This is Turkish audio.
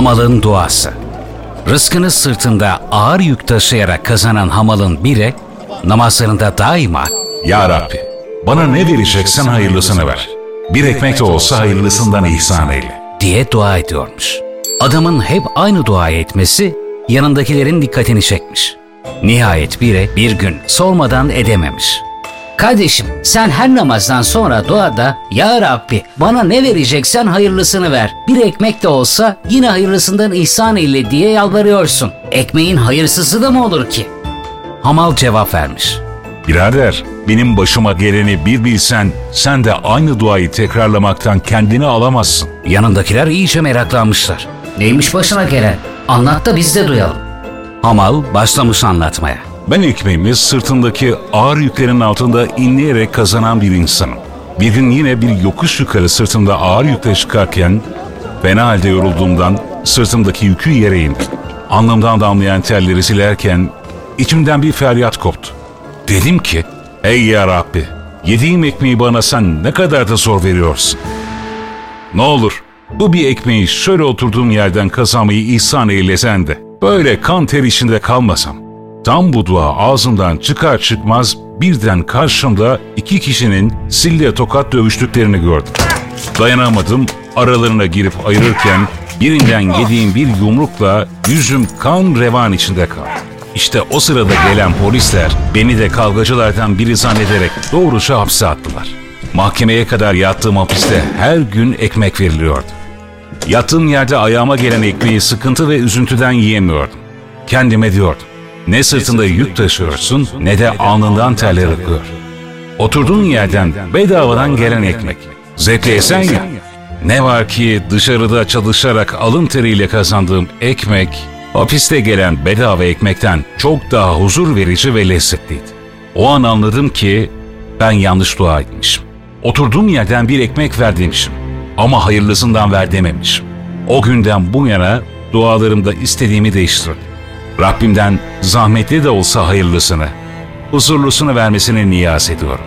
Hamalın duası. Rızkını sırtında ağır yük taşıyarak kazanan hamalın biri, namazlarında daima Ya Rabbi, bana ne vereceksen hayırlısını ver. Bir ekmek de olsa hayırlısından ihsan eyle. diye dua ediyormuş. Adamın hep aynı duayı etmesi yanındakilerin dikkatini çekmiş. Nihayet biri bir gün sormadan edememiş. Kardeşim sen her namazdan sonra duada Ya Rabbi bana ne vereceksen hayırlısını ver. Bir ekmek de olsa yine hayırlısından ihsan eyle diye yalvarıyorsun. Ekmeğin hayırsızı da mı olur ki? Hamal cevap vermiş. Birader, benim başıma geleni bir bilsen, sen de aynı duayı tekrarlamaktan kendini alamazsın. Yanındakiler iyice meraklanmışlar. Neymiş başına gelen? Anlat da biz de duyalım. Hamal başlamış anlatmaya. Ben ekmeğimi sırtındaki ağır yüklerin altında inleyerek kazanan bir insanım. Bir gün yine bir yokuş yukarı sırtımda ağır yükle çıkarken fena halde yorulduğumdan sırtımdaki yükü yere indim. Alnımdan damlayan terleri silerken içimden bir feryat koptu. Dedim ki, ey ya Rabbi, yediğim ekmeği bana sen ne kadar da zor veriyorsun. Ne olur bu bir ekmeği şöyle oturduğum yerden kazanmayı ihsan eylesen de böyle kan ter içinde kalmasam. Tam bu dua ağzımdan çıkar çıkmaz birden karşımda iki kişinin sille tokat dövüştüklerini gördüm. Dayanamadım aralarına girip ayırırken birinden yediğim bir yumrukla yüzüm kan revan içinde kaldı. İşte o sırada gelen polisler beni de kavgacılardan biri zannederek doğruca hapse attılar. Mahkemeye kadar yattığım hapiste her gün ekmek veriliyordu. Yattığım yerde ayağıma gelen ekmeği sıkıntı ve üzüntüden yiyemiyordum. Kendime diyordum. Ne sırtında yük taşıyorsun ne de alnından terler akıyor. Oturduğun yerden bedavadan gelen ekmek. Zevkle yesen ya. Ne var ki dışarıda çalışarak alın teriyle kazandığım ekmek, hapiste gelen bedava ekmekten çok daha huzur verici ve lezzetliydi. O an anladım ki ben yanlış dua etmişim. Oturduğum yerden bir ekmek ver demişim. Ama hayırlısından ver dememişim. O günden bu yana dualarımda istediğimi değiştirdim. Rabbimden zahmetli de olsa hayırlısını, huzurlusunu vermesini niyaz ediyorum.